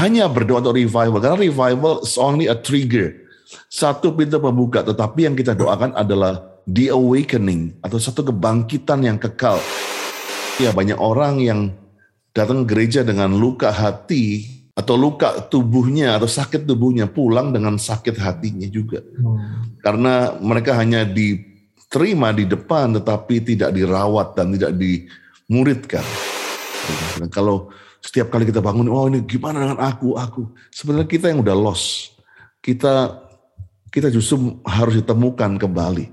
hanya berdoa untuk revival. Karena revival is only a trigger. Satu pintu pembuka, tetapi yang kita doakan adalah the awakening atau satu kebangkitan yang kekal. Ya banyak orang yang datang gereja dengan luka hati atau luka tubuhnya atau sakit tubuhnya pulang dengan sakit hatinya juga. Hmm. Karena mereka hanya diterima di depan tetapi tidak dirawat dan tidak dimuridkan. Dan kalau setiap kali kita bangun, oh ini gimana dengan aku, aku. Sebenarnya kita yang udah lost. Kita kita justru harus ditemukan kembali.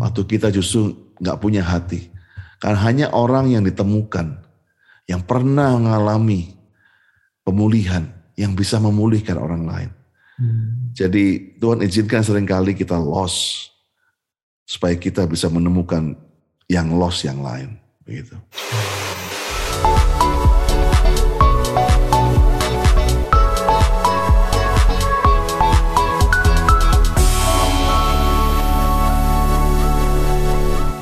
Waktu kita justru nggak punya hati. Karena hanya orang yang ditemukan, yang pernah mengalami pemulihan yang bisa memulihkan orang lain. Hmm. Jadi Tuhan izinkan sering kali kita loss supaya kita bisa menemukan yang loss yang lain. Begitu.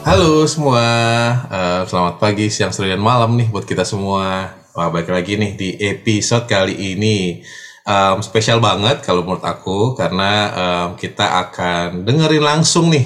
Halo semua, uh, selamat pagi, siang, sore, dan malam nih buat kita semua. Wah, balik lagi nih di episode kali ini. Um, spesial banget kalau menurut aku karena um, kita akan dengerin langsung nih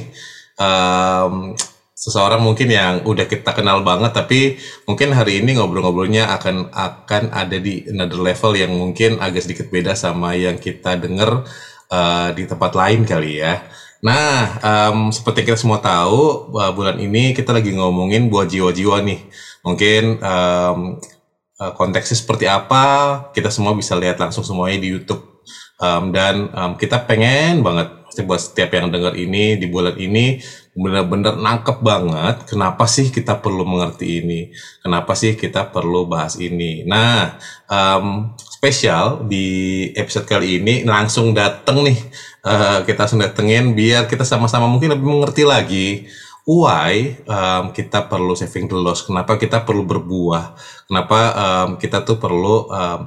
um, seseorang mungkin yang udah kita kenal banget tapi mungkin hari ini ngobrol-ngobrolnya akan akan ada di another level yang mungkin agak sedikit beda sama yang kita denger uh, di tempat lain kali ya. Nah, um, seperti kita semua tahu, bulan ini kita lagi ngomongin buat jiwa-jiwa nih. Mungkin um, konteksnya seperti apa kita semua bisa lihat langsung semuanya di YouTube um, dan um, kita pengen banget buat setiap yang dengar ini di bulan ini benar-benar nangkep banget kenapa sih kita perlu mengerti ini kenapa sih kita perlu bahas ini nah um, spesial di episode kali ini langsung dateng nih uh, kita langsung datengin biar kita sama-sama mungkin lebih mengerti lagi why um, kita perlu saving the loss, kenapa kita perlu berbuah, kenapa um, kita tuh perlu um,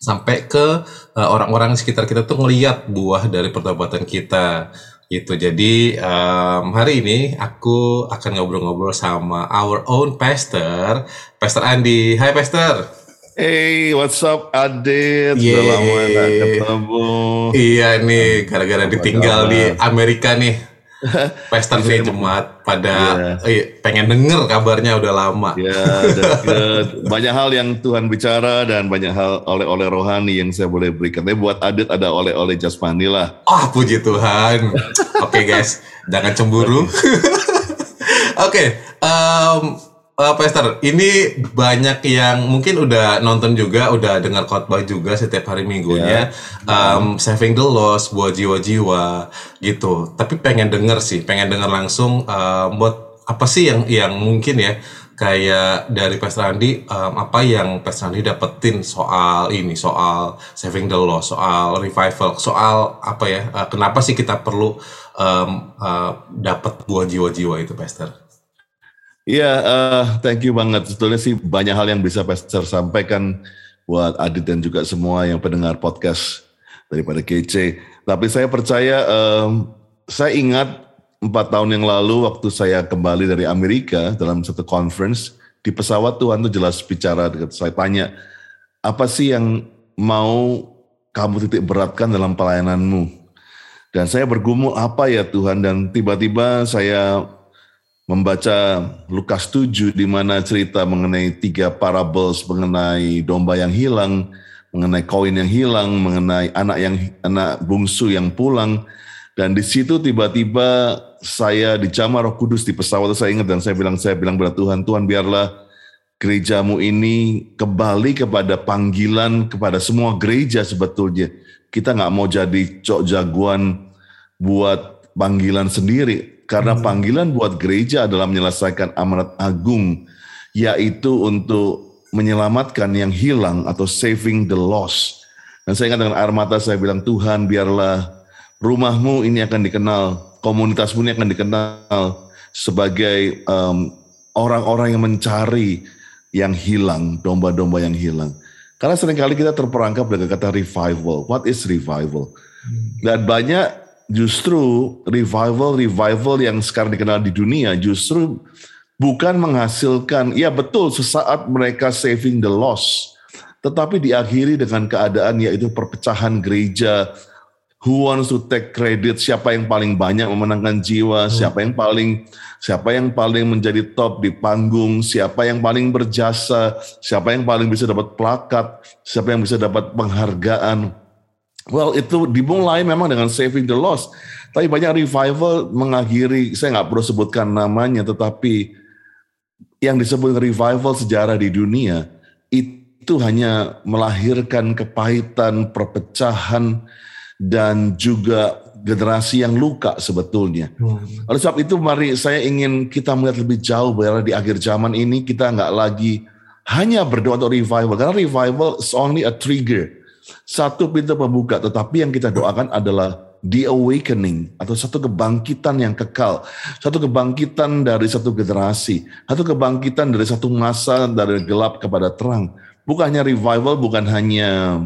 sampai ke uh, orang-orang sekitar kita tuh ngeliat buah dari pertobatan kita gitu. Jadi um, hari ini aku akan ngobrol-ngobrol sama our own pastor, Pastor Andi. Hai Pastor. Hey, what's up Adit? Yeah. Udah lama gak ketemu. Iya nih, gara-gara ditinggal di Amerika nih. Pesta nih jemaat pada yeah. eh, pengen denger kabarnya udah lama. Ya, yeah, banyak hal yang Tuhan bicara dan banyak hal oleh-oleh rohani yang saya boleh berikan. Tapi buat Adit ada oleh-oleh jasmani lah. Oh puji Tuhan. Oke okay, guys, jangan cemburu. Oke, okay, um, uh, Pastor, ini banyak yang mungkin udah nonton juga, udah dengar khotbah juga setiap hari minggunya, yeah. um, saving the loss buat jiwa-jiwa gitu. Tapi pengen denger sih, pengen denger langsung um, buat apa sih yang yang mungkin ya kayak dari Pastor Andi um, apa yang Pastor Andi dapetin soal ini soal saving the loss soal revival soal apa ya uh, kenapa sih kita perlu um, uh, dapat buah jiwa-jiwa itu Pastor Iya, uh, thank you banget. Sebetulnya sih banyak hal yang bisa Pastor sampaikan buat Adit dan juga semua yang pendengar podcast daripada KC. Tapi saya percaya, um, saya ingat empat tahun yang lalu waktu saya kembali dari Amerika dalam satu conference di pesawat Tuhan tuh jelas bicara. Saya tanya, apa sih yang mau kamu titik beratkan dalam pelayananmu? Dan saya bergumul apa ya Tuhan dan tiba-tiba saya membaca Lukas 7 di mana cerita mengenai tiga parables mengenai domba yang hilang, mengenai koin yang hilang, mengenai anak yang anak bungsu yang pulang. Dan di situ tiba-tiba saya dicamar Roh Kudus di pesawat. Saya ingat dan saya bilang saya bilang kepada Tuhan, Tuhan biarlah gerejamu ini kembali kepada panggilan kepada semua gereja sebetulnya. Kita nggak mau jadi cok jagoan buat panggilan sendiri, karena hmm. panggilan buat gereja adalah menyelesaikan amanat agung, yaitu untuk menyelamatkan yang hilang atau saving the lost. Dan saya ingat dengan air mata saya bilang, Tuhan biarlah rumahmu ini akan dikenal, komunitasmu ini akan dikenal sebagai orang orang-orang yang mencari yang hilang, domba-domba yang hilang. Karena sering kali kita terperangkap dengan kata revival. What is revival? Hmm. Dan banyak justru revival revival yang sekarang dikenal di dunia justru bukan menghasilkan ya betul sesaat mereka saving the loss tetapi diakhiri dengan keadaan yaitu perpecahan gereja, who wants to take credit? Siapa yang paling banyak memenangkan jiwa? Hmm. siapa yang paling siapa yang paling menjadi top di panggung? Siapa yang paling berjasa? Siapa yang paling bisa dapat plakat? Siapa yang bisa dapat penghargaan well itu dimulai memang dengan saving the lost tapi banyak revival mengakhiri saya nggak perlu sebutkan namanya tetapi yang disebut revival sejarah di dunia itu hanya melahirkan kepahitan perpecahan dan juga generasi yang luka sebetulnya. Hmm. Oleh sebab itu mari saya ingin kita melihat lebih jauh bahwa di akhir zaman ini kita nggak lagi hanya berdoa untuk revival karena revival is only a trigger. Satu pintu pembuka tetapi yang kita doakan adalah the awakening atau satu kebangkitan yang kekal, satu kebangkitan dari satu generasi, satu kebangkitan dari satu masa dari gelap kepada terang. Bukan hanya revival, bukan hanya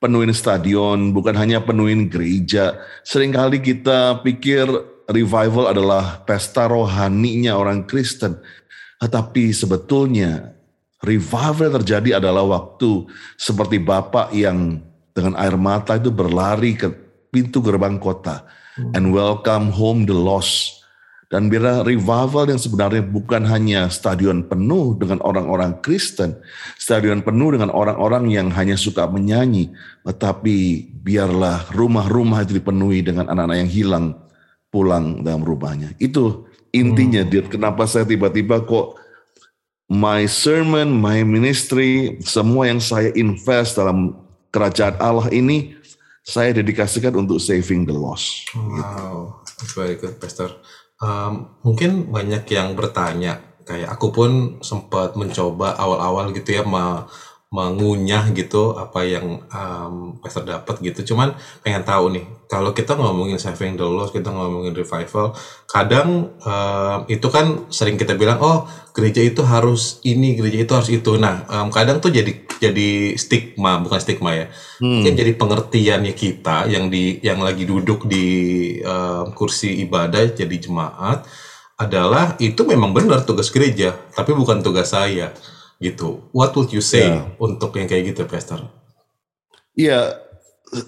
penuhin stadion, bukan hanya penuhin gereja. Seringkali kita pikir revival adalah pesta rohaninya orang Kristen. Tetapi sebetulnya revival terjadi adalah waktu seperti Bapak yang dengan air mata itu berlari ke pintu gerbang kota and welcome home the lost dan bila revival yang sebenarnya bukan hanya stadion penuh dengan orang-orang Kristen, stadion penuh dengan orang-orang yang hanya suka menyanyi, tetapi biarlah rumah-rumah itu dipenuhi dengan anak-anak yang hilang pulang dalam rumahnya. Itu intinya, hmm. dia kenapa saya tiba-tiba kok my sermon, my ministry, semua yang saya invest dalam kerajaan Allah ini, saya dedikasikan untuk saving the lost. Wow, gitu. very good, Pastor. Um, mungkin banyak yang bertanya, kayak aku pun sempat mencoba awal-awal gitu ya me mengunyah gitu apa yang um, Pastor dapat gitu. Cuman pengen tahu nih, kalau kita ngomongin saving the lost, kita ngomongin revival, kadang um, itu kan sering kita bilang, oh gereja itu harus ini, gereja itu harus itu. Nah, um, kadang tuh jadi jadi stigma, bukan stigma ya, hmm. mungkin jadi pengertiannya kita yang di yang lagi duduk di um, kursi ibadah jadi jemaat adalah itu memang benar tugas gereja, tapi bukan tugas saya gitu. What would you say yeah. untuk yang kayak gitu, Pastor? Iya,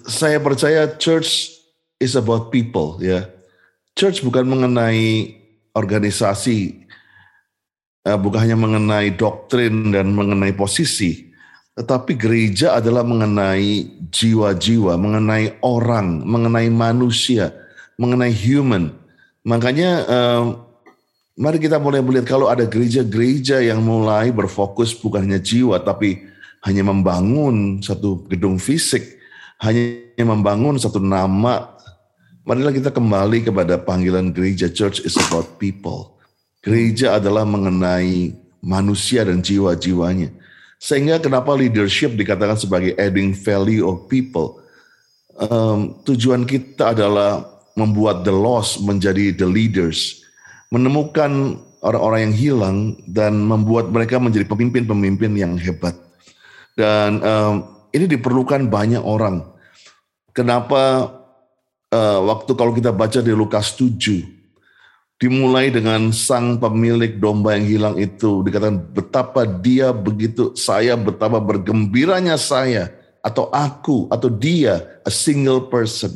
saya percaya church is about people, ya. Church bukan mengenai organisasi, eh, bukan hanya mengenai doktrin dan mengenai posisi, tetapi gereja adalah mengenai jiwa-jiwa, mengenai orang, mengenai manusia, mengenai human. Makanya um, Mari kita mulai melihat kalau ada gereja-gereja yang mulai berfokus bukan hanya jiwa tapi hanya membangun satu gedung fisik, hanya membangun satu nama. Marilah kita kembali kepada panggilan gereja. Church is about people. Gereja adalah mengenai manusia dan jiwa-jiwanya. Sehingga kenapa leadership dikatakan sebagai adding value of people. Um, tujuan kita adalah membuat the lost menjadi the leaders menemukan orang-orang yang hilang dan membuat mereka menjadi pemimpin-pemimpin yang hebat. Dan um, ini diperlukan banyak orang. Kenapa uh, waktu kalau kita baca di Lukas 7, dimulai dengan sang pemilik domba yang hilang itu, dikatakan betapa dia begitu, saya betapa bergembiranya saya, atau aku, atau dia, a single person,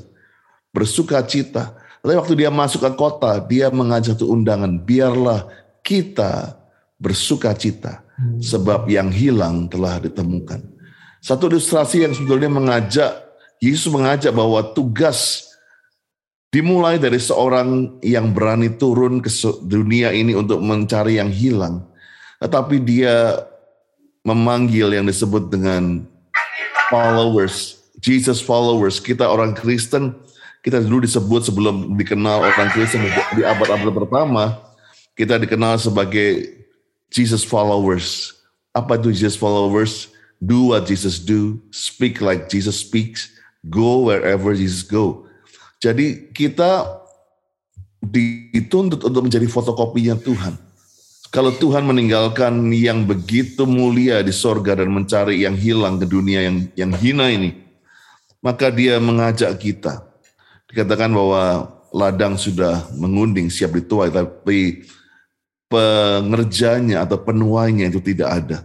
bersuka cita tapi waktu dia masuk ke kota, dia mengajak tuh undangan, biarlah kita bersuka cita, hmm. sebab yang hilang telah ditemukan. Satu ilustrasi yang sebetulnya mengajak, Yesus mengajak bahwa tugas dimulai dari seorang yang berani turun ke dunia ini untuk mencari yang hilang. Tetapi dia memanggil yang disebut dengan followers, Jesus followers. Kita orang Kristen kita dulu disebut sebelum dikenal orang Kristen di abad-abad pertama, kita dikenal sebagai Jesus followers. Apa itu Jesus followers? Do what Jesus do, speak like Jesus speaks, go wherever Jesus go. Jadi kita dituntut untuk menjadi fotokopinya Tuhan. Kalau Tuhan meninggalkan yang begitu mulia di sorga dan mencari yang hilang ke dunia yang yang hina ini, maka dia mengajak kita dikatakan bahwa ladang sudah mengunding siap dituai tapi pengerjanya atau penuainya itu tidak ada.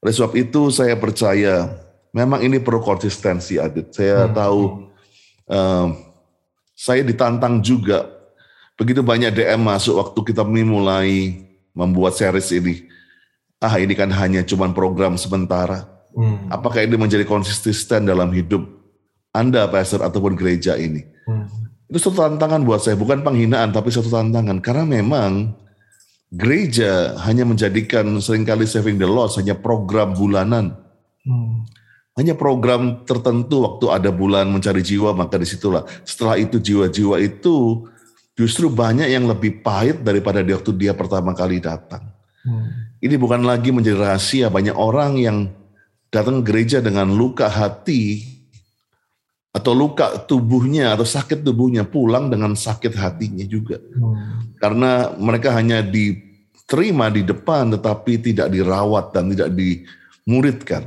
Oleh sebab itu saya percaya memang ini perlu konsistensi Adit. Saya hmm. tahu um, saya ditantang juga begitu banyak DM masuk waktu kita mulai membuat series ini. Ah ini kan hanya cuman program sementara. Hmm. Apakah ini menjadi konsisten dalam hidup Anda, pastor ataupun gereja ini? Hmm. Itu satu tantangan buat saya, bukan penghinaan, tapi satu tantangan. Karena memang gereja hanya menjadikan sering kali saving the lost hanya program bulanan. Hmm. Hanya program tertentu waktu ada bulan mencari jiwa maka di situlah. Setelah itu jiwa-jiwa itu justru banyak yang lebih pahit daripada di waktu dia pertama kali datang. Hmm. Ini bukan lagi menjadi rahasia banyak orang yang datang ke gereja dengan luka hati atau luka tubuhnya atau sakit tubuhnya pulang dengan sakit hatinya juga. Hmm. Karena mereka hanya diterima di depan tetapi tidak dirawat dan tidak dimuridkan.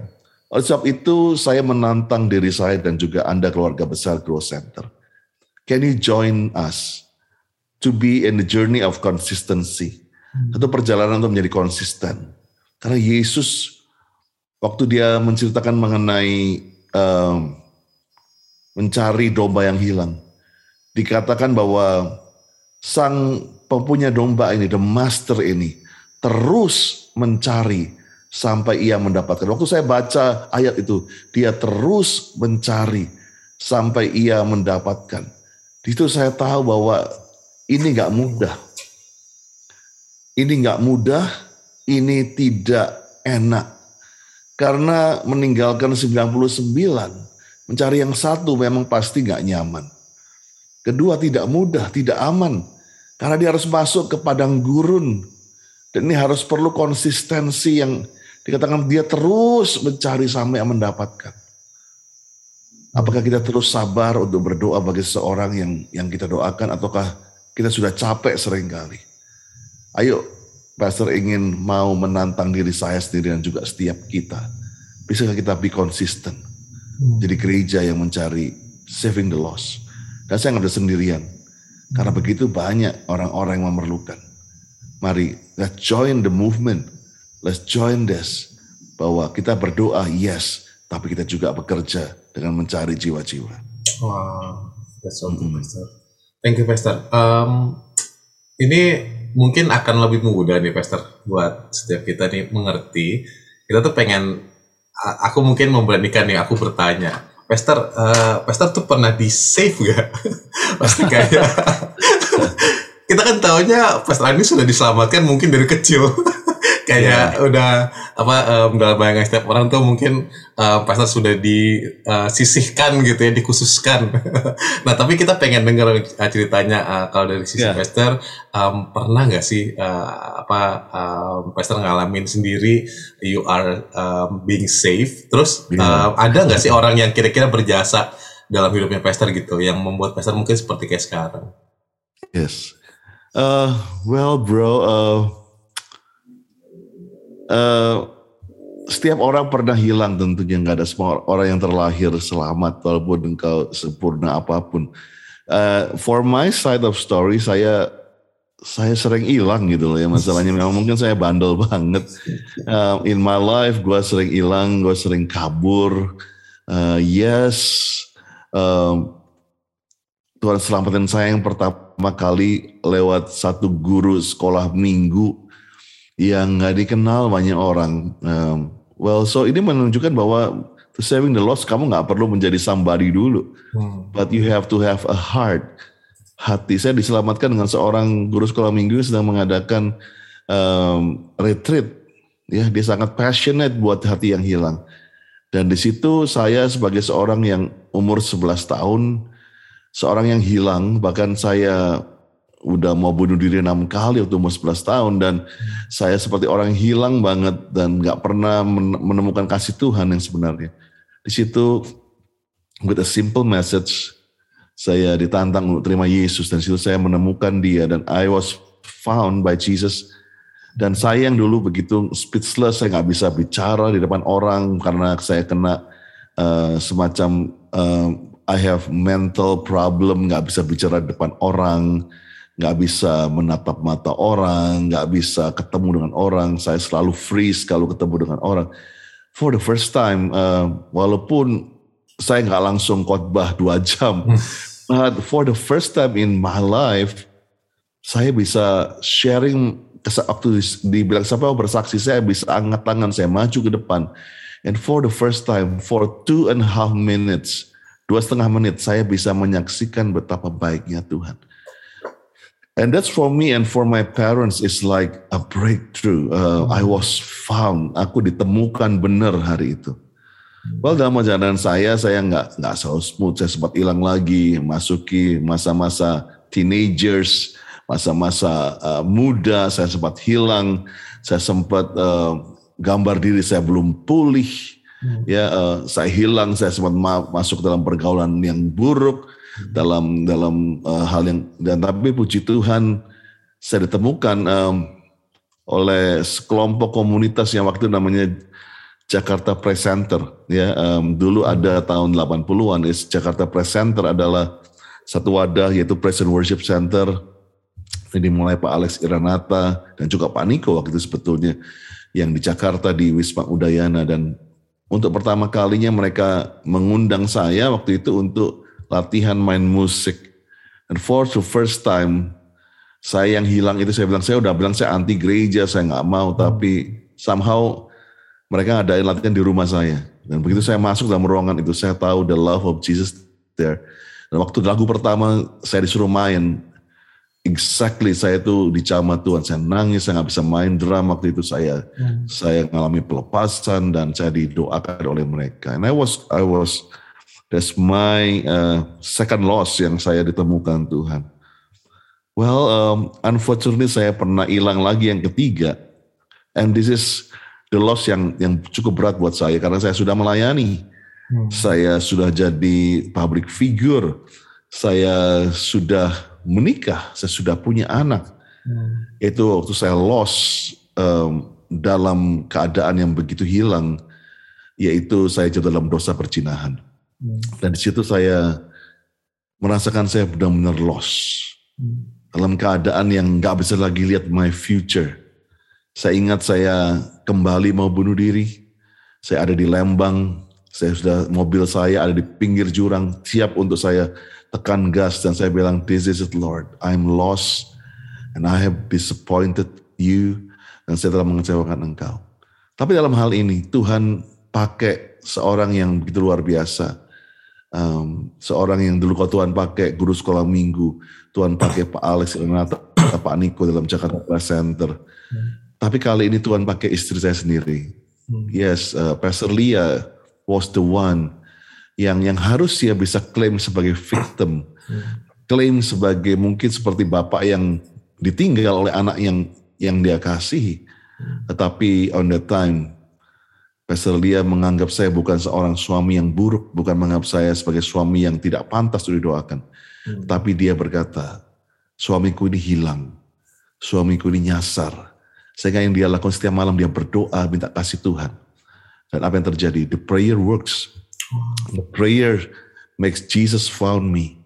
Oleh sebab itu saya menantang diri saya dan juga Anda keluarga besar Grow Center. Can you join us to be in the journey of consistency? Hmm. Satu perjalanan untuk menjadi konsisten. Karena Yesus waktu dia menceritakan mengenai um, mencari domba yang hilang. Dikatakan bahwa sang pempunya domba ini, the master ini, terus mencari sampai ia mendapatkan. Waktu saya baca ayat itu, dia terus mencari sampai ia mendapatkan. Di situ saya tahu bahwa ini nggak mudah. Ini nggak mudah, ini tidak enak. Karena meninggalkan 99, Mencari yang satu memang pasti nggak nyaman. Kedua tidak mudah, tidak aman. Karena dia harus masuk ke padang gurun. Dan ini harus perlu konsistensi yang dikatakan dia terus mencari sampai yang mendapatkan. Apakah kita terus sabar untuk berdoa bagi seseorang yang yang kita doakan ataukah kita sudah capek sering kali? Ayo, Pastor ingin mau menantang diri saya sendiri dan juga setiap kita. Bisakah kita be konsisten? Jadi gereja yang mencari saving the lost. Dan saya nggak ada sendirian. Karena hmm. begitu banyak orang-orang yang memerlukan. Mari, let's join the movement. Let's join this. Bahwa kita berdoa, yes. Tapi kita juga bekerja dengan mencari jiwa-jiwa. Wow, that's so good, Pastor. Thank you, Pastor. Um, ini mungkin akan lebih mudah nih, Pastor, buat setiap kita nih mengerti. Kita tuh pengen aku mungkin memberanikan nih aku bertanya Pester, uh, Pester tuh pernah di save gak? Pasti kayak kita kan tahunya Pester ini sudah diselamatkan mungkin dari kecil. kayak yeah. udah apa um, dalam bayangan setiap orang tuh mungkin um, pastor sudah disisihkan uh, gitu ya dikhususkan nah tapi kita pengen dengar uh, ceritanya uh, kalau dari sisi yeah. pastor um, pernah nggak sih uh, apa um, pastor ngalamin sendiri you are um, being safe terus yeah. uh, ada nggak sih orang yang kira-kira berjasa dalam hidupnya pastor gitu yang membuat pastor mungkin seperti kayak sekarang yes uh, well bro uh, uh, setiap orang pernah hilang tentunya nggak ada semua orang yang terlahir selamat walaupun engkau sempurna apa pun. Uh, for my side of story saya saya sering hilang gitu loh ya masalahnya. Memang mungkin saya bandel banget. Uh, in my life gue sering hilang gue sering kabur. Uh, yes um, Tuhan selamatin saya yang pertama kali lewat satu guru sekolah minggu yang nggak dikenal banyak orang. Um, well, so ini menunjukkan bahwa to saving the lost kamu nggak perlu menjadi somebody dulu, hmm. but you have to have a heart. Hati saya diselamatkan dengan seorang guru sekolah minggu yang sedang mengadakan um, retreat. Ya, dia sangat passionate buat hati yang hilang. Dan di situ saya sebagai seorang yang umur 11 tahun, seorang yang hilang, bahkan saya udah mau bunuh diri enam kali waktu umur 11 tahun dan saya seperti orang hilang banget dan nggak pernah menemukan kasih Tuhan yang sebenarnya. Di situ with a simple message saya ditantang untuk terima Yesus dan situ saya menemukan dia dan I was found by Jesus dan saya yang dulu begitu speechless saya nggak bisa bicara di depan orang karena saya kena uh, semacam uh, I have mental problem nggak bisa bicara di depan orang nggak bisa menatap mata orang, nggak bisa ketemu dengan orang. Saya selalu freeze kalau ketemu dengan orang. for the first time, uh, walaupun saya nggak langsung khotbah dua jam, hmm. but for the first time in my life, saya bisa sharing waktu dibilang siapa bersaksi saya bisa angkat tangan saya maju ke depan and for the first time for two and a half minutes dua setengah menit saya bisa menyaksikan betapa baiknya Tuhan and that's for me and for my parents is like a breakthrough. Uh, I was found. Aku ditemukan benar hari itu. Well dalam perjalanan saya, saya nggak nggak selalu smooth. Saya sempat hilang lagi, masuki masa-masa teenagers, masa-masa uh, muda. Saya sempat hilang, saya sempat uh, gambar diri saya belum pulih, hmm. ya uh, saya hilang, saya sempat ma masuk dalam pergaulan yang buruk, hmm. Dalam dalam uh, hal yang dan tapi puji Tuhan saya ditemukan um, oleh sekelompok komunitas yang waktu namanya Jakarta Press Center ya. Um, dulu ada tahun 80-an Jakarta Press Center adalah satu wadah yaitu Press and Worship Center. Ini mulai Pak Alex Iranata dan juga Pak Niko waktu itu sebetulnya yang di Jakarta di Wisma Udayana. Dan untuk pertama kalinya mereka mengundang saya waktu itu untuk latihan main musik. And for the first time saya yang hilang itu saya bilang saya udah bilang saya anti gereja saya nggak mau. Tapi somehow mereka ada latihan di rumah saya. Dan begitu saya masuk dalam ruangan itu saya tahu the love of Jesus there. Dan waktu lagu pertama saya disuruh main exactly saya itu dicama Tuhan. Saya nangis saya nggak bisa main drum waktu itu. Saya hmm. saya mengalami pelepasan dan saya didoakan oleh mereka. And I was I was that's my uh, second loss yang saya ditemukan Tuhan well um, unfortunately saya pernah hilang lagi yang ketiga and this is the loss yang yang cukup berat buat saya karena saya sudah melayani hmm. saya sudah jadi public figure saya sudah menikah, saya sudah punya anak. Hmm. Itu waktu saya lost um, dalam keadaan yang begitu hilang, yaitu saya jatuh dalam dosa percinahan. Dan di situ saya merasakan saya benar-benar lost. Dalam keadaan yang nggak bisa lagi lihat my future. Saya ingat saya kembali mau bunuh diri. Saya ada di Lembang, saya sudah mobil saya ada di pinggir jurang siap untuk saya tekan gas dan saya bilang, this is it Lord, I'm lost and I have disappointed you dan saya telah mengecewakan engkau. Tapi dalam hal ini Tuhan pakai seorang yang begitu luar biasa. Um, seorang yang dulu kau Tuhan pakai guru sekolah minggu, Tuhan pakai Pak Alex Renata, Pak Niko dalam Jakarta Press Center. Hmm. Tapi kali ini Tuhan pakai istri saya sendiri. Hmm. Yes, uh, Pastor Lia was the one yang yang harus dia bisa klaim sebagai victim, klaim sebagai mungkin seperti bapak yang ditinggal oleh anak yang yang dia kasihi. Tetapi on that time, Pastor Lia menganggap saya bukan seorang suami yang buruk, bukan menganggap saya sebagai suami yang tidak pantas untuk didoakan. Hmm. Tapi dia berkata, suamiku ini hilang, suamiku ini nyasar. Sehingga yang dia lakukan setiap malam dia berdoa minta kasih Tuhan. Dan apa yang terjadi? The prayer works. The prayer makes Jesus found me.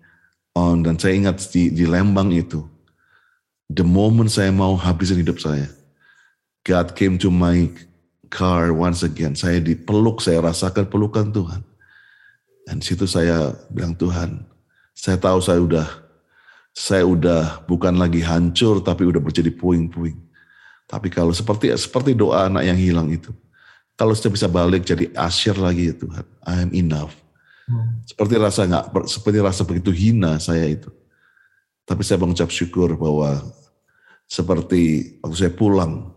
On dan saya ingat di, di Lembang itu, the moment saya mau habisin hidup saya, God came to my car once again. Saya dipeluk, saya rasakan pelukan Tuhan. Dan situ saya bilang Tuhan, saya tahu saya udah saya udah bukan lagi hancur tapi udah menjadi puing-puing. Tapi kalau seperti seperti doa anak yang hilang itu, kalau saya bisa balik jadi asyir lagi ya Tuhan, I am enough. Hmm. Seperti rasa nggak, seperti rasa begitu hina saya itu. Tapi saya mengucap syukur bahwa seperti waktu saya pulang,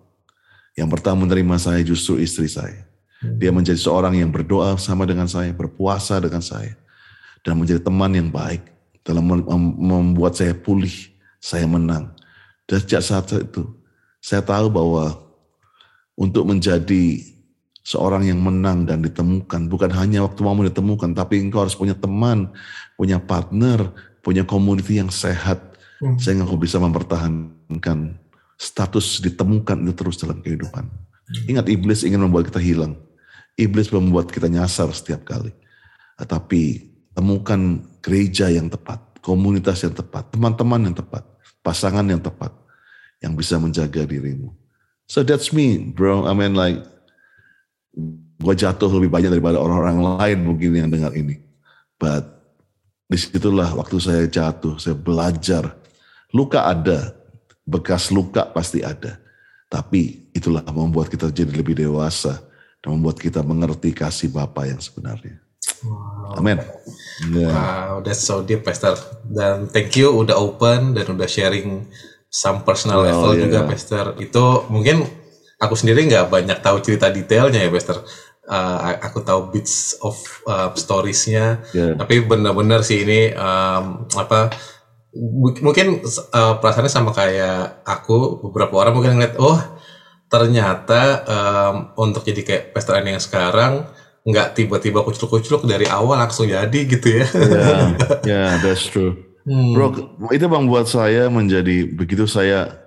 yang pertama menerima saya justru istri saya. Hmm. Dia menjadi seorang yang berdoa sama dengan saya, berpuasa dengan saya, dan menjadi teman yang baik dalam membuat saya pulih, saya menang. Dan sejak saat itu, saya tahu bahwa untuk menjadi seorang yang menang dan ditemukan. Bukan hanya waktu mau ditemukan, tapi engkau harus punya teman, punya partner, punya community yang sehat. Hmm. Sehingga engkau bisa mempertahankan status ditemukan itu terus dalam kehidupan. Ingat iblis ingin membuat kita hilang. Iblis membuat kita nyasar setiap kali. Tapi temukan gereja yang tepat, komunitas yang tepat, teman-teman yang tepat, pasangan yang tepat yang bisa menjaga dirimu. So that's me, bro. I mean like gue jatuh lebih banyak daripada orang-orang lain mungkin yang dengar ini. But di situlah waktu saya jatuh, saya belajar. Luka ada, bekas luka pasti ada. Tapi itulah membuat kita jadi lebih dewasa dan membuat kita mengerti kasih Bapa yang sebenarnya. Wow. Amin. Yeah. Wow, that's so deep, Pastor. Dan thank you udah open dan udah sharing some personal oh, level yeah. juga, Pastor. Itu mungkin aku sendiri nggak banyak tahu cerita detailnya ya, Pastor uh, aku tahu bits of uh, storiesnya yeah. tapi benar-benar sih ini um, apa mungkin uh, perasaannya sama kayak aku beberapa orang mungkin ngeliat oh ternyata um, untuk jadi kayak pesta yang sekarang nggak tiba-tiba kucluk-kucluk dari awal langsung jadi gitu ya. Ya, yeah, yeah, that's true. Hmm. Bro, itu membuat saya menjadi begitu saya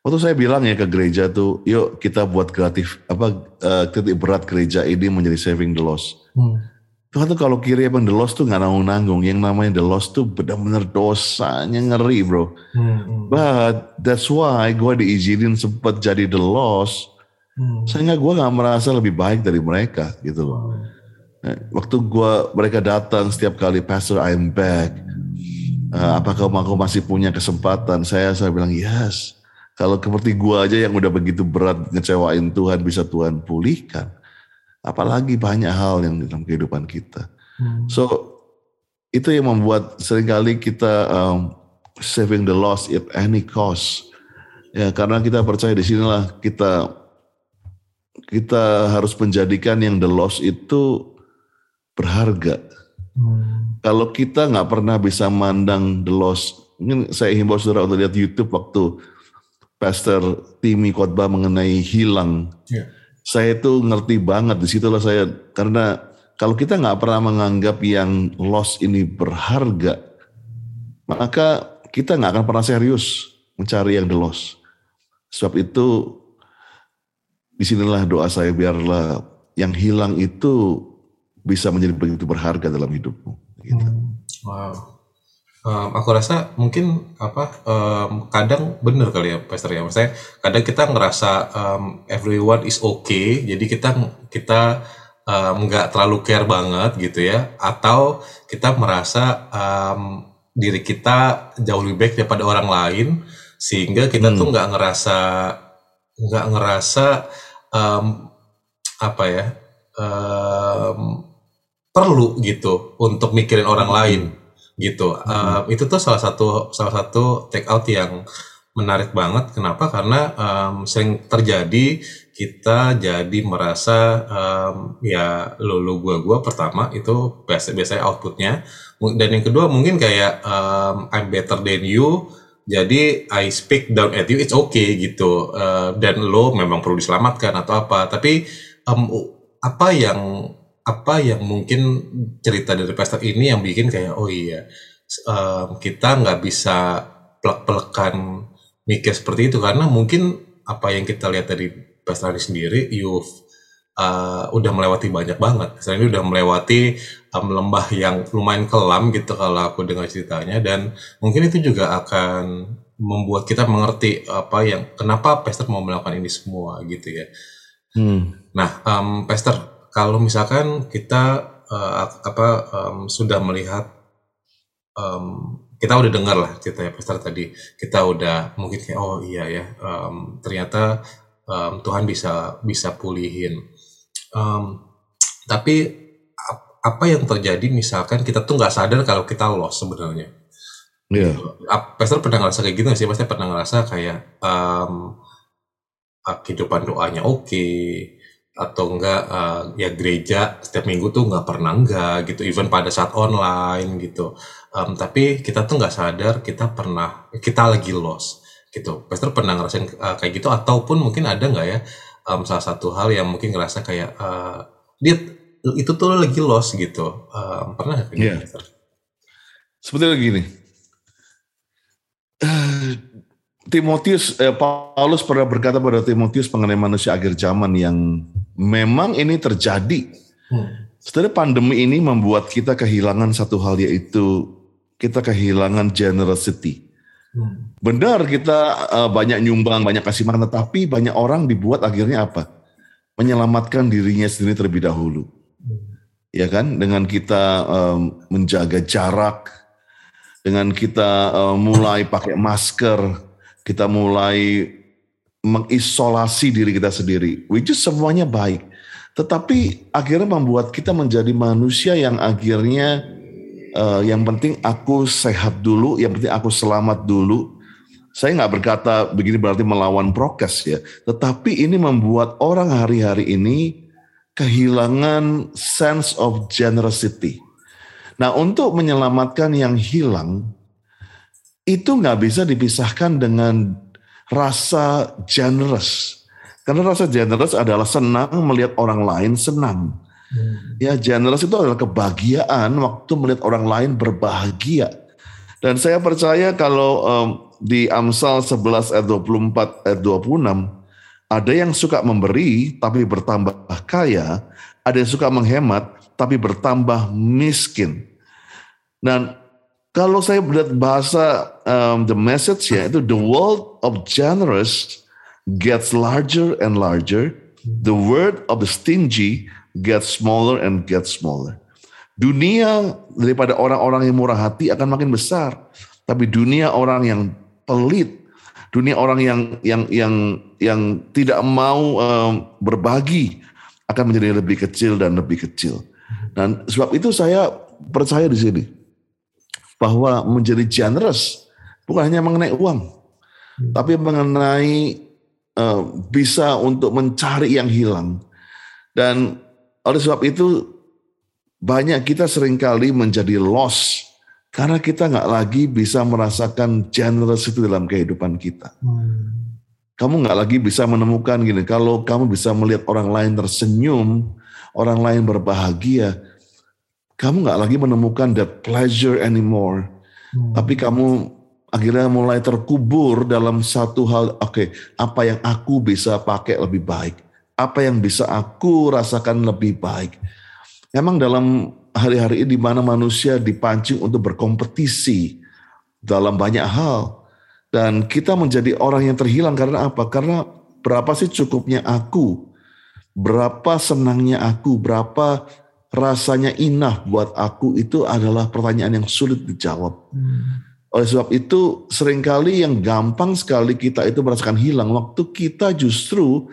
Waktu saya bilang ya ke gereja tuh, yuk kita buat kreatif apa uh, titik berat gereja ini menjadi saving the lost. Hmm. Tuhan tuh kalau kiri emang the lost tuh nggak nanggung nanggung. Yang namanya the lost tuh benar-benar dosanya ngeri bro. Hmm, hmm. But that's why gue diizinin sempat jadi the lost. Hmm. Sehingga gue nggak merasa lebih baik dari mereka gitu loh. Hmm. Waktu gue mereka datang setiap kali Pastor I'm back. Uh, apakah aku masih punya kesempatan? Saya saya bilang yes kalau seperti gua aja yang udah begitu berat ngecewain Tuhan bisa Tuhan pulihkan. Apalagi banyak hal yang dalam kehidupan kita. Hmm. So itu yang membuat sering kali kita um, saving the lost at any cost. Ya karena kita percaya di sinilah kita kita harus menjadikan yang the lost itu berharga. Hmm. Kalau kita nggak pernah bisa mandang the lost, mungkin saya himbau saudara untuk lihat YouTube waktu Pastor Timi khotbah mengenai hilang. Yeah. Saya itu ngerti banget di situlah saya karena kalau kita nggak pernah menganggap yang lost ini berharga, maka kita nggak akan pernah serius mencari yang the lost. Sebab itu di sinilah doa saya biarlah yang hilang itu bisa menjadi begitu berharga dalam hidupmu. Gitu. Wow um, aku rasa mungkin apa um, kadang bener kali ya Pastor ya maksudnya kadang kita ngerasa um, everyone is okay jadi kita kita nggak um, terlalu care banget gitu ya atau kita merasa um, diri kita jauh lebih baik daripada orang lain sehingga kita hmm. tuh nggak ngerasa nggak ngerasa um, apa ya um, perlu gitu untuk mikirin orang hmm. lain gitu. Hmm. Uh, itu tuh salah satu salah satu take out yang menarik banget. Kenapa? Karena um, sering terjadi kita jadi merasa um, ya lulu gua gua pertama itu biasa biasanya outputnya dan yang kedua mungkin kayak um, I'm better than you jadi I speak down at you it's okay gitu uh, dan lo memang perlu diselamatkan atau apa tapi um, apa yang apa yang mungkin cerita dari pastor ini yang bikin kayak oh iya um, kita nggak bisa pelek-pelekan mikir seperti itu karena mungkin apa yang kita lihat dari pastor ini sendiri you've uh, udah melewati banyak banget. Saya ini udah melewati um, lembah yang lumayan kelam gitu kalau aku dengar ceritanya dan mungkin itu juga akan membuat kita mengerti apa yang kenapa Pastor mau melakukan ini semua gitu ya. Hmm. Nah, um, Pastor kalau misalkan kita uh, apa um, sudah melihat um, kita udah dengar lah cerita ya Pastor tadi kita udah mungkin kayak oh iya ya um, ternyata um, Tuhan bisa bisa pulihin um, tapi apa yang terjadi misalkan kita tuh nggak sadar kalau kita lost sebenarnya Iya. Yeah. Pastor pernah ngerasa kayak gitu sih? Pasti pernah ngerasa kayak um, kehidupan doanya oke, okay, atau enggak uh, ya gereja setiap minggu tuh nggak pernah enggak gitu even pada saat online gitu. Um, tapi kita tuh nggak sadar kita pernah kita lagi lost gitu. Pastor pernah ngerasain uh, kayak gitu? Ataupun mungkin ada nggak ya um, salah satu hal yang mungkin ngerasa kayak uh, dia itu tuh lagi lost gitu. Um, pernah kayak yeah. gitu sebetulnya gini. Timotius eh, Paulus pernah berkata pada Timotius mengenai manusia akhir zaman yang memang ini terjadi. Hmm. Setelah pandemi ini membuat kita kehilangan satu hal yaitu kita kehilangan generosity. Hmm. Benar kita uh, banyak nyumbang, banyak kasih makan, tetapi banyak orang dibuat akhirnya apa? menyelamatkan dirinya sendiri terlebih dahulu. Ya kan? Dengan kita um, menjaga jarak, dengan kita um, mulai pakai masker, kita mulai mengisolasi diri kita sendiri, which is semuanya baik. Tetapi akhirnya membuat kita menjadi manusia yang akhirnya uh, yang penting aku sehat dulu, yang penting aku selamat dulu. Saya nggak berkata begini berarti melawan prokes ya, tetapi ini membuat orang hari-hari ini kehilangan sense of generosity. Nah untuk menyelamatkan yang hilang, itu nggak bisa dipisahkan dengan rasa generous. Karena rasa generous adalah senang melihat orang lain senang. Hmm. Ya, generous itu adalah kebahagiaan waktu melihat orang lain berbahagia. Dan saya percaya kalau um, di Amsal 11 ayat 24 ayat 26 ada yang suka memberi tapi bertambah kaya, ada yang suka menghemat tapi bertambah miskin. Dan kalau saya melihat bahasa um, the message ya itu the world of generous gets larger and larger, the word of the stingy gets smaller and gets smaller. Dunia daripada orang-orang yang murah hati akan makin besar, tapi dunia orang yang pelit, dunia orang yang yang yang yang tidak mau um, berbagi akan menjadi lebih kecil dan lebih kecil. Dan sebab itu saya percaya di sini bahwa menjadi generous bukan hanya mengenai uang, hmm. tapi mengenai uh, bisa untuk mencari yang hilang. Dan oleh sebab itu banyak kita sering kali menjadi lost karena kita nggak lagi bisa merasakan generous itu dalam kehidupan kita. Hmm. Kamu nggak lagi bisa menemukan gini, kalau kamu bisa melihat orang lain tersenyum, orang lain berbahagia, kamu nggak lagi menemukan that pleasure anymore. Hmm. Tapi kamu akhirnya mulai terkubur dalam satu hal, oke, okay, apa yang aku bisa pakai lebih baik? Apa yang bisa aku rasakan lebih baik? Memang dalam hari-hari ini di mana manusia dipancing untuk berkompetisi dalam banyak hal. Dan kita menjadi orang yang terhilang karena apa? Karena berapa sih cukupnya aku? Berapa senangnya aku? Berapa rasanya inah buat aku itu adalah pertanyaan yang sulit dijawab. Hmm. Oleh sebab itu sering kali yang gampang sekali kita itu merasakan hilang waktu kita justru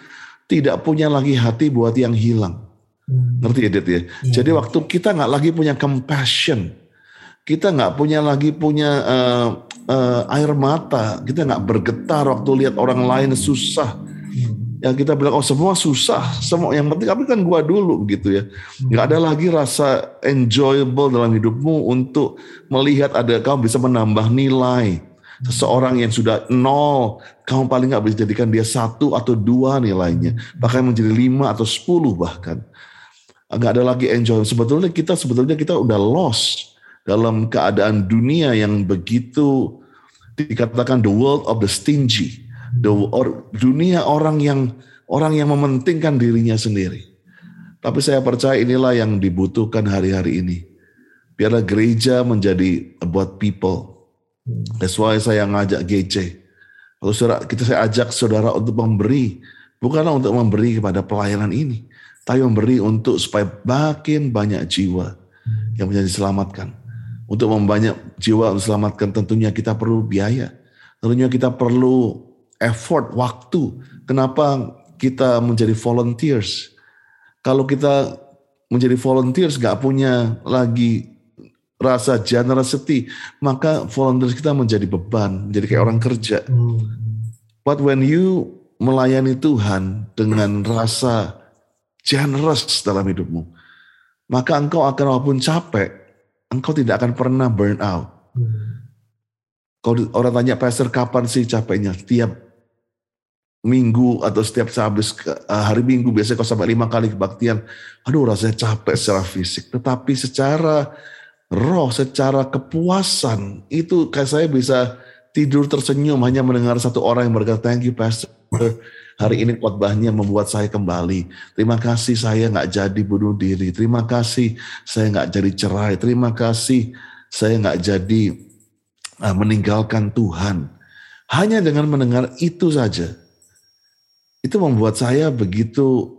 tidak punya lagi hati buat yang hilang. Hmm. Ngerti ya, Dit ya? Hmm. Jadi waktu kita nggak lagi punya compassion, kita nggak punya lagi punya uh, uh, air mata, kita nggak bergetar waktu lihat orang lain susah yang kita bilang oh semua susah. Semua yang penting tapi kan gua dulu gitu ya. Nggak ada lagi rasa enjoyable dalam hidupmu untuk melihat ada kamu bisa menambah nilai. Seseorang yang sudah nol kamu paling nggak bisa jadikan dia satu atau dua nilainya. Bahkan menjadi lima atau sepuluh bahkan. Nggak ada lagi enjoy. Sebetulnya kita sebetulnya kita udah lost dalam keadaan dunia yang begitu dikatakan the world of the stingy the, or, dunia orang yang orang yang mementingkan dirinya sendiri. Tapi saya percaya inilah yang dibutuhkan hari-hari ini. Biarlah gereja menjadi about people. That's why saya ngajak GC. Kalau saudara, kita saya ajak saudara untuk memberi, bukanlah untuk memberi kepada pelayanan ini, tapi memberi untuk supaya makin banyak jiwa yang menjadi diselamatkan. Untuk membanyak jiwa untuk diselamatkan tentunya kita perlu biaya. Tentunya kita perlu effort, waktu. Kenapa kita menjadi volunteers? Kalau kita menjadi volunteers gak punya lagi rasa generosity, maka volunteers kita menjadi beban, menjadi kayak orang kerja. Hmm. But when you melayani Tuhan dengan rasa generous dalam hidupmu, maka engkau akan walaupun capek, engkau tidak akan pernah burn out. Hmm. Kalau orang tanya pastor kapan sih capeknya? Tiap minggu atau setiap habis eh, hari minggu biasanya kalau sampai lima kali kebaktian, aduh rasanya capek secara fisik. Tetapi secara roh, secara kepuasan itu kayak saya bisa tidur tersenyum hanya mendengar satu orang yang berkata thank you pastor. Hari ini khotbahnya membuat saya kembali. Terima kasih saya nggak jadi bunuh diri. Terima kasih saya nggak jadi cerai. Terima kasih saya nggak jadi uh, meninggalkan Tuhan. Hanya dengan mendengar itu saja, itu membuat saya begitu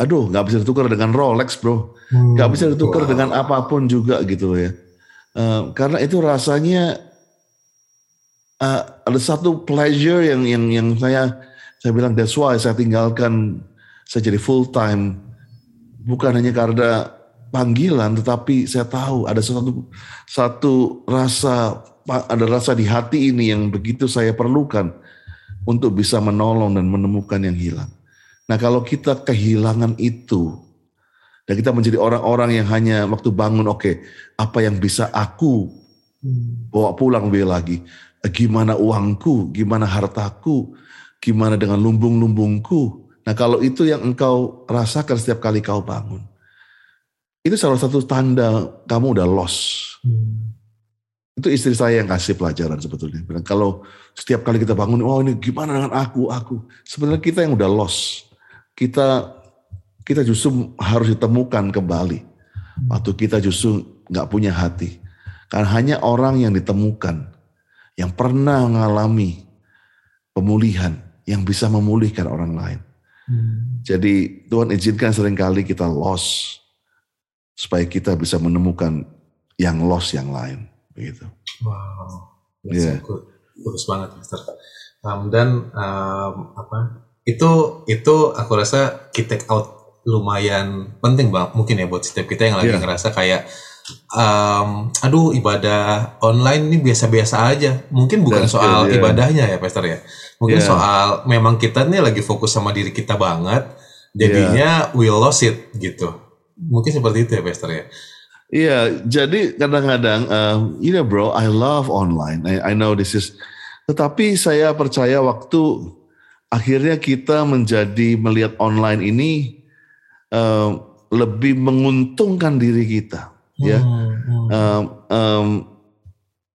aduh nggak bisa ditukar dengan Rolex bro, Hmm, nggak bisa ditukar wow. dengan apa pun juga gitu ya. Eh, karena itu rasanya eh, ada satu pleasure yang yang yang saya saya bilang that's why saya tinggalkan saya jadi full time bukan hanya karena panggilan tetapi saya tahu ada satu satu rasa ada rasa di hati ini yang begitu saya perlukan untuk bisa menolong dan menemukan yang hilang. Nah, kalau kita kehilangan itu dan kita menjadi orang-orang yang hanya waktu bangun oke, apa yang bisa aku bawa pulang lebih lagi? Gimana uangku, gimana hartaku, gimana dengan lumbung-lumbungku? Nah, kalau itu yang engkau rasakan setiap kali kau bangun, itu salah satu tanda kamu udah lost. Itu istri saya yang kasih pelajaran sebetulnya. Bilang, kalau setiap kali kita bangun, oh ini gimana dengan aku, aku. Sebenarnya kita yang udah lost. Kita kita justru harus ditemukan kembali. Waktu kita justru nggak punya hati. Karena hanya orang yang ditemukan, yang pernah mengalami pemulihan, yang bisa memulihkan orang lain. Jadi Tuhan izinkan sering kali kita lost supaya kita bisa menemukan yang lost yang lain begitu. Wow, that's Iya. so good. Bagus banget, Mister. Um, dan um, apa? Itu itu aku rasa key take out lumayan penting bang, mungkin ya buat setiap kita yang lagi Iya. ngerasa kayak, um, aduh ibadah online ini biasa-biasa aja. Mungkin bukan That's soal good, yeah. ibadahnya ya, Pastor ya. Mungkin Yeah. soal memang kita nih lagi fokus sama diri kita banget, jadinya we lost it gitu. Mungkin seperti itu ya, Pastor ya. Iya, jadi kadang-kadang, um, you know bro, I love online. I, I know this is, tetapi saya percaya waktu akhirnya kita menjadi melihat online ini um, lebih menguntungkan diri kita. Ya, Hmm, hmm. Um, um,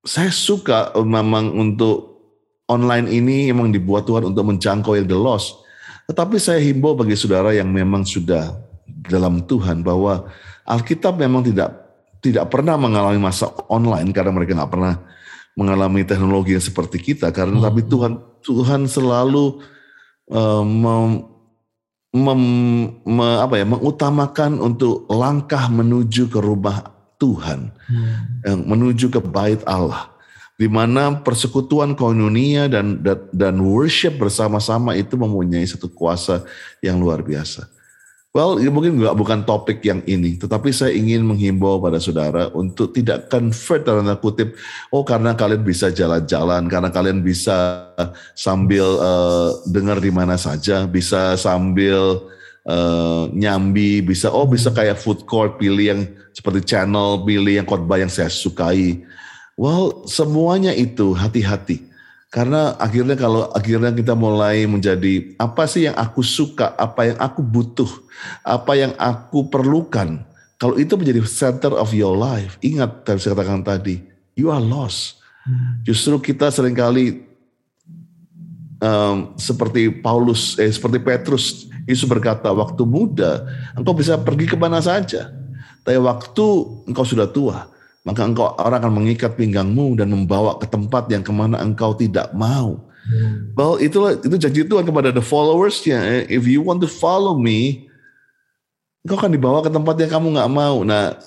saya suka memang untuk online ini memang dibuat Tuhan untuk menjangkau yang the lost. Tetapi saya himbau bagi saudara yang memang sudah dalam Tuhan bahwa Alkitab memang tidak tidak pernah mengalami masa online karena mereka nggak pernah mengalami teknologi yang seperti kita karena Hmm. tapi Tuhan Tuhan selalu uh, mem- mem- me- apa ya mengutamakan untuk langkah menuju ke rumah Tuhan Hmm. yang menuju ke bait Allah di mana persekutuan koinonia dan dan, dan worship bersama-sama itu mempunyai satu kuasa yang luar biasa. Well, ini mungkin nggak bukan topik yang ini, tetapi saya ingin menghimbau pada saudara untuk tidak convert dalam tanda kutip, oh karena kalian bisa jalan-jalan, karena kalian bisa sambil eh, dengar di mana saja, bisa sambil eh, nyambi, bisa oh bisa kayak food court pilih yang seperti channel, pilih yang khotbah yang saya sukai. Well, semuanya itu hati-hati. Karena akhirnya kalau akhirnya kita mulai menjadi apa sih yang aku suka, apa yang aku butuh, apa yang aku perlukan. Kalau itu menjadi center of your life, ingat yang saya katakan tadi, you are lost. Justru kita sering kali um, seperti Paulus, eh, seperti Petrus, Yesus berkata, waktu muda engkau bisa pergi ke mana saja. Tapi waktu engkau sudah tua, maka engkau orang akan mengikat pinggangmu dan membawa ke tempat yang ke mana engkau tidak mau. Well, itulah itu janji Tuhan kepada the followers-nya. If you want to follow me, engkau akan dibawa ke tempat yang kamu nggak mau. Nah,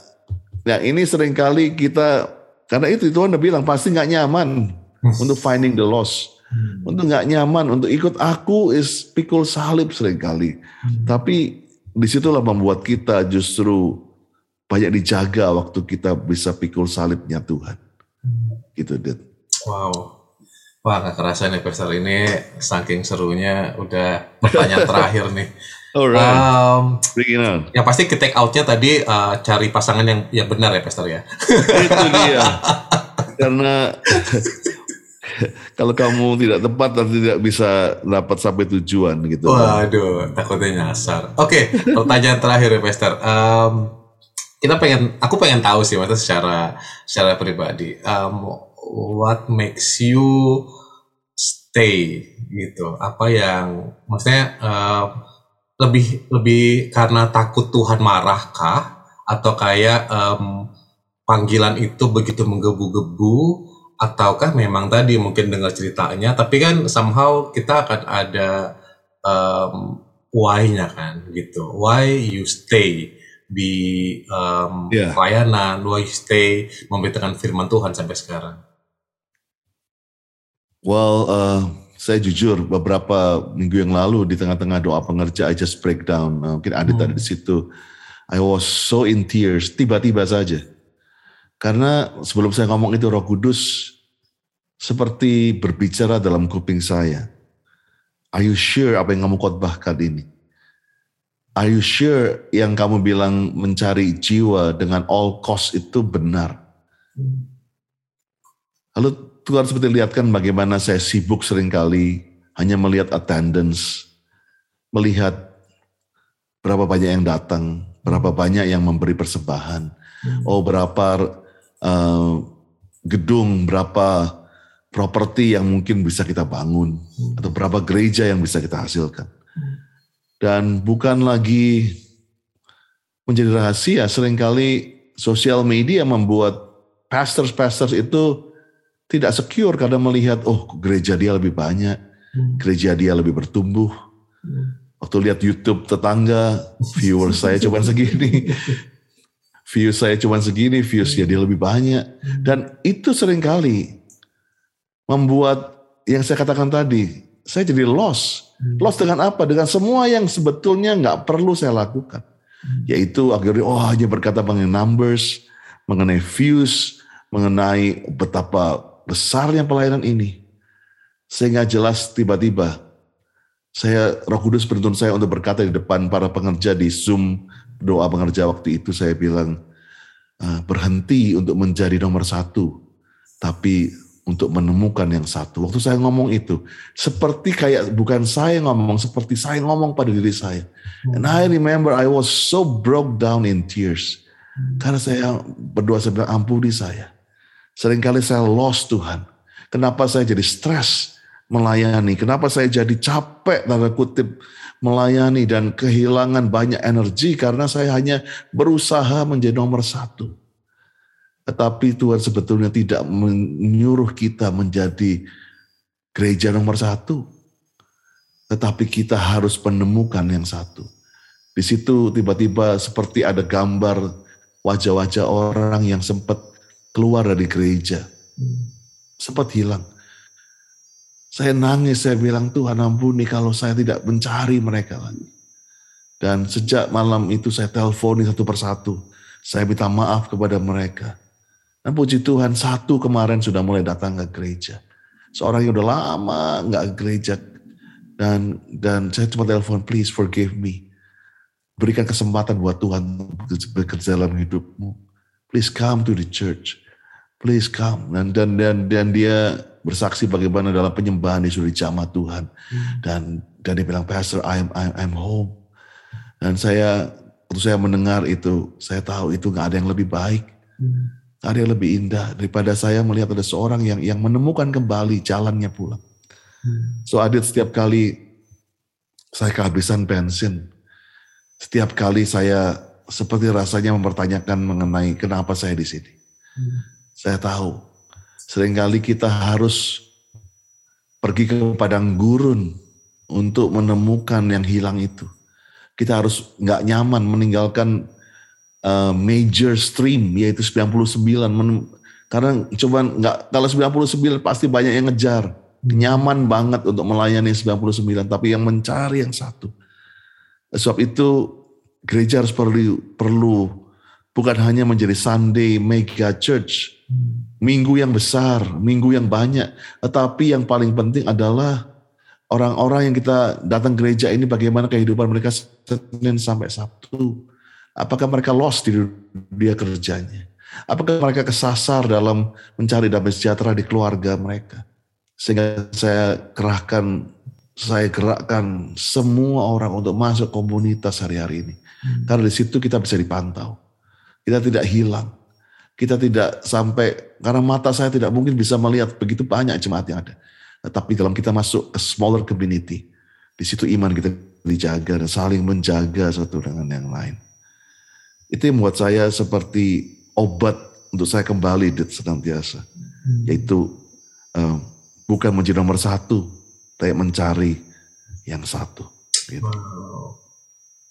nah ini sering kali kita karena itu Tuhan udah bilang pasti nggak nyaman untuk finding the lost. Untuk nggak nyaman untuk ikut aku is pikul salib sering kali. Tapi di situlah membuat kita justru banyak dijaga waktu kita bisa pikul salibnya Tuhan. Gitu, Dit. Wow. Wah, gak kerasa nih Pastor ini saking serunya udah pertanyaan terakhir nih. Alright, Um, bring it on. yang pasti ke take out-nya tadi uh, cari pasangan yang yang benar ya Pastor ya. Itu dia. Karena kalau kamu tidak tepat nanti tidak bisa dapat sampai tujuan gitu. Waduh, takutnya nyasar. Oke, pertanyaan terakhir ya Pastor. Um, kita pengen, aku pengen tahu sih maksudnya secara secara pribadi. Um, what makes you stay gitu? Apa yang maksudnya um, lebih lebih karena takut Tuhan marah kah? Atau kayak um, panggilan itu begitu menggebu-gebu? Ataukah memang tadi mungkin dengar ceritanya, tapi kan somehow kita akan ada um, why-nya kan gitu. Why you stay di um, Yeah. pelayanan, why you stay memberitakan firman Tuhan sampai sekarang. Well, uh, saya jujur beberapa minggu yang lalu di tengah-tengah doa pengerja I just break down. Uh, mungkin Adit Hmm. ada di situ. I was so in tears, tiba-tiba saja. Karena sebelum saya ngomong itu Roh Kudus seperti berbicara dalam kuping saya. Are you sure apa yang kamu khotbahkan ini? Are you sure yang kamu bilang mencari jiwa dengan all cost itu benar? Lalu Tuhan seperti lihatkan bagaimana saya sibuk sering kali hanya melihat attendance, melihat berapa banyak yang datang, berapa banyak yang memberi persembahan, oh berapa eh, gedung, berapa properti yang mungkin bisa kita bangun, atau berapa gereja yang bisa kita hasilkan. Dan bukan lagi menjadi rahasia, sering kali sosial media membuat pastors-pastors itu tidak secure karena melihat, oh gereja dia lebih banyak, gereja dia lebih bertumbuh. Waktu lihat YouTube tetangga, viewers saya cuma segini. Views saya cuma segini, views dia lebih banyak. Dan itu sering kali membuat yang saya katakan tadi, saya jadi lost. Lost dengan apa? Dengan semua yang sebetulnya nggak perlu saya lakukan. Yaitu akhirnya, oh hanya berkata mengenai numbers, mengenai views, mengenai betapa besarnya pelayanan ini. Sehingga jelas tiba-tiba saya Roh Kudus menuntun saya untuk berkata di depan para pengerja di Zoom doa pengerja waktu itu saya bilang "Ah, berhenti untuk menjadi nomor satu, tapi untuk menemukan yang satu. Waktu saya ngomong itu seperti kayak bukan saya ngomong, seperti saya ngomong pada diri saya. And I remember I was so broke down in tears karena saya berdoa saya bilang ampuni saya. Seringkali saya lost Tuhan. Kenapa saya jadi stres melayani? Kenapa saya jadi capek tanda kutip melayani dan kehilangan banyak energi karena saya hanya berusaha menjadi nomor satu. Tetapi Tuhan sebetulnya tidak menyuruh kita menjadi gereja nomor satu. Tetapi kita harus menemukan yang satu. Di situ tiba-tiba seperti ada gambar wajah-wajah orang yang sempat keluar dari gereja. Sempat hilang. Saya nangis, saya bilang Tuhan ampuni kalau saya tidak mencari mereka lagi. Dan sejak malam itu saya telponi satu persatu. Saya minta maaf kepada mereka. Dan puji Tuhan satu kemarin sudah mulai datang ke gereja. Seorang yang udah lama nggak ke gereja. Dan dan saya cuma telepon, please forgive me. Berikan kesempatan buat Tuhan bekerja dalam hidupmu. Please come to the church. Please come. Dan dan dan, dan dia bersaksi bagaimana dalam penyembahan dia sudah dijamah Tuhan. Dan dan dia bilang, Pastor, I'm I'm, I'm home. Dan saya waktu saya mendengar itu, saya tahu itu nggak ada yang lebih baik, nggak ada yang lebih indah daripada saya melihat ada seorang yang yang menemukan kembali jalannya pulang. So Adit setiap kali saya kehabisan bensin, setiap kali saya seperti rasanya mempertanyakan mengenai kenapa saya di sini. Saya tahu sering kali kita harus pergi ke padang gurun untuk menemukan yang hilang itu. Kita harus nggak nyaman meninggalkan uh, major stream yaitu 99 Men- karena coba nggak kalau 99 pasti banyak yang ngejar. Nyaman banget untuk melayani 99 tapi yang mencari yang satu. Sebab itu gereja harus perlu perlu bukan hanya menjadi Sunday mega church minggu yang besar minggu yang banyak tetapi yang paling penting adalah orang-orang yang kita datang gereja ini bagaimana kehidupan mereka Senin sampai Sabtu. Apakah mereka lost di dunia kerjanya? Apakah mereka kesasar dalam mencari damai sejahtera di keluarga mereka? Sehingga saya kerahkan, saya gerakkan semua orang untuk masuk komunitas hari-hari ini. Karena di situ kita bisa dipantau. Kita tidak hilang. Kita tidak sampai, karena mata saya tidak mungkin bisa melihat begitu banyak jemaat yang ada. Tetapi dalam kita masuk ke smaller community, di situ iman kita dijaga dan saling menjaga satu dengan yang lain. Itu yang membuat saya seperti obat untuk saya kembali di senantiasa, yaitu eh, bukan menjadi nomor satu, tapi mencari yang satu. Gitu. Wow.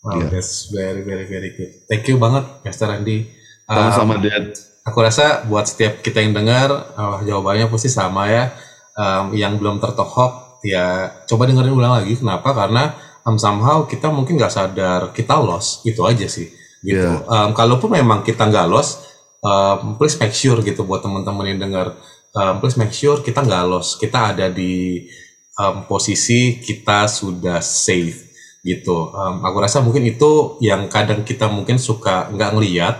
Wow, yeah. that's very very very good. Thank you banget, Pastor Randy. Sama-sama, um, Dad. Aku rasa buat setiap kita yang dengar, uh, jawabannya pasti sama ya. Um, yang belum tertohok, ya coba dengerin ulang lagi. Kenapa? Karena um, somehow kita mungkin nggak sadar kita lost, itu aja sih. Gitu. Yeah. Um, kalaupun memang kita nggak lost, um, please make sure gitu buat teman-teman yang dengar. Um, please make sure kita nggak lost, kita ada di um, posisi kita sudah safe gitu. Um, aku rasa mungkin itu yang kadang kita mungkin suka nggak ngeliat.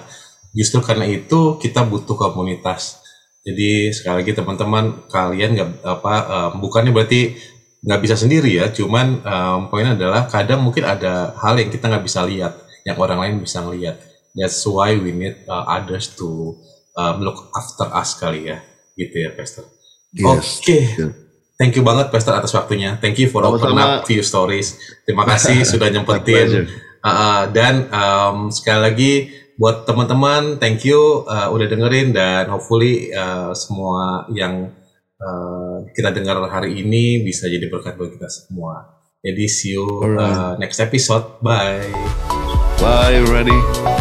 Justru karena itu kita butuh komunitas. Jadi sekali lagi teman-teman kalian nggak apa um, bukannya berarti nggak bisa sendiri ya. Cuman um, poinnya adalah kadang mungkin ada hal yang kita nggak bisa lihat, yang orang lain bisa ngelihat. That's why we need uh, others to um, look after us kali ya, gitu ya, Pastor. Yes. Oke. Okay. Yeah. Thank you banget Pastor atas waktunya. Thank you for Sama open up few stories. Terima kasih sudah nyempetin. Uh, dan um, sekali lagi buat teman-teman, thank you uh, udah dengerin dan hopefully uh, semua yang uh, kita dengar hari ini bisa jadi berkat buat kita semua. Jadi see you uh, next episode. Bye. Bye, ready.